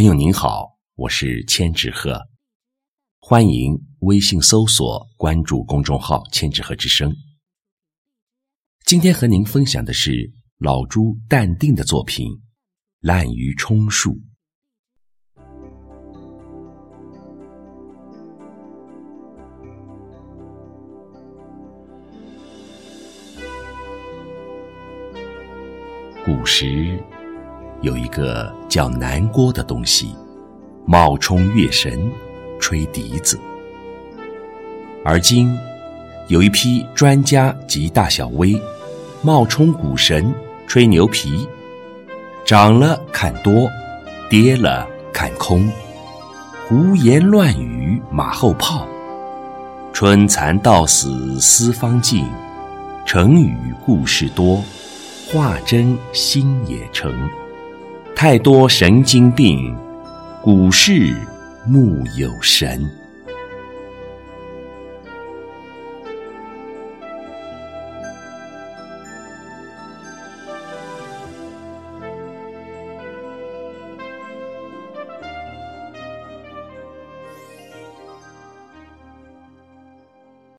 朋友您好，我是千纸鹤，欢迎微信搜索关注公众号“千纸鹤之声”。今天和您分享的是老朱淡定的作品《滥竽充数》。古时。有一个叫南郭的东西，冒充乐神，吹笛子。而今有一批专家及大小威，冒充股神，吹牛皮，涨了看多，跌了看空，胡言乱语马后炮，春蚕到死丝方尽，成语故事多，话真心也诚。太多神经病，股市木有神。